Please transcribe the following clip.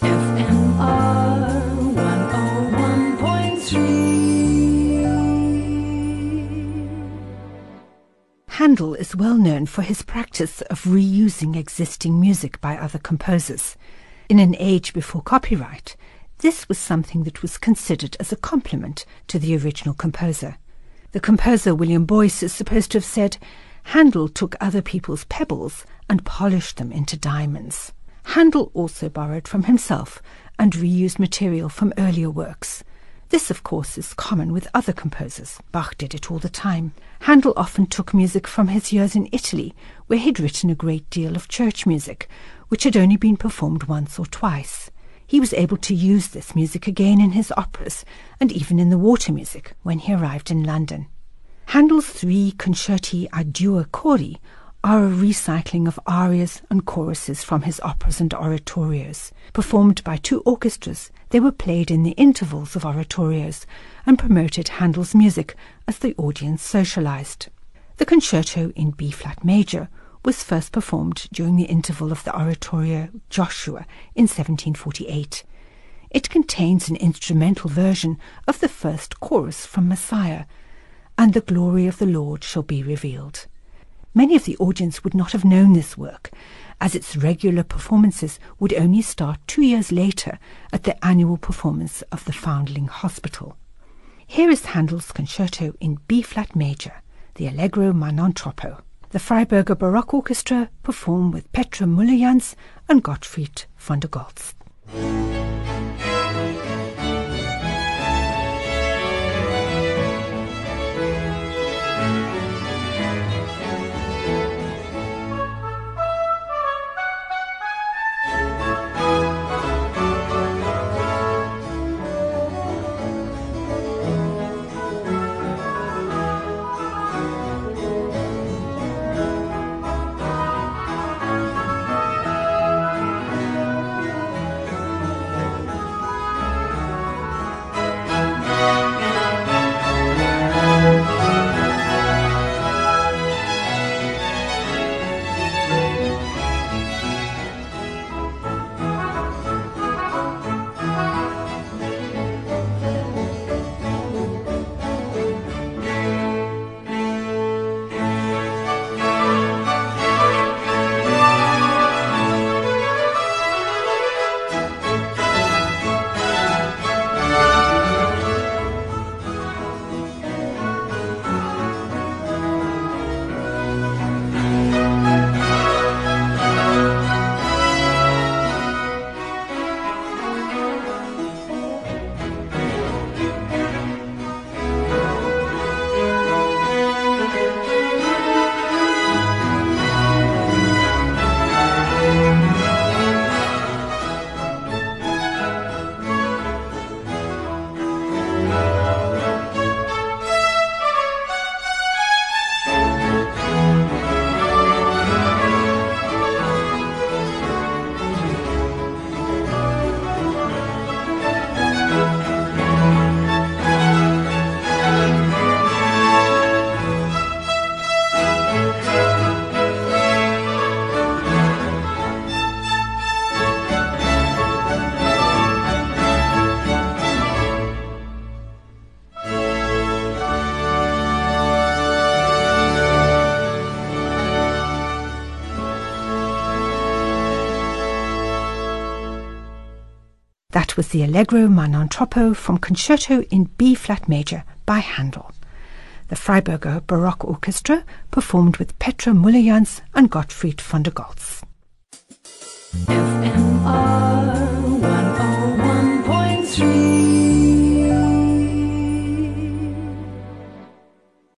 101.3. Handel is well known for his practice of reusing existing music by other composers. In an age before copyright, this was something that was considered as a compliment to the original composer. The composer William Boyce is supposed to have said, Handel took other people's pebbles and polished them into diamonds. Handel also borrowed from himself and reused material from earlier works. This, of course, is common with other composers. Bach did it all the time. Handel often took music from his years in Italy, where he'd written a great deal of church music, which had only been performed once or twice. He was able to use this music again in his operas and even in the water music when he arrived in London. Handel's three concerti a due cori are a recycling of arias and choruses from his operas and oratorios. Performed by two orchestras, they were played in the intervals of oratorios and promoted Handel's music as the audience socialized. The concerto in B flat major was first performed during the interval of the oratorio Joshua in 1748. It contains an instrumental version of the first chorus from Messiah, and the glory of the Lord shall be revealed. Many of the audience would not have known this work, as its regular performances would only start two years later at the annual performance of the Foundling Hospital. Here is Handel's concerto in B flat major, the Allegro ma non troppo. The Freiburger Baroque Orchestra perform with Petra Müllejans and Gottfried von der Goltz. That was the Allegro ma non troppo from Concerto in B flat major by Handel. The Freiburger Baroque Orchestra performed with Petra Müllejans and Gottfried von der Goltz. FMR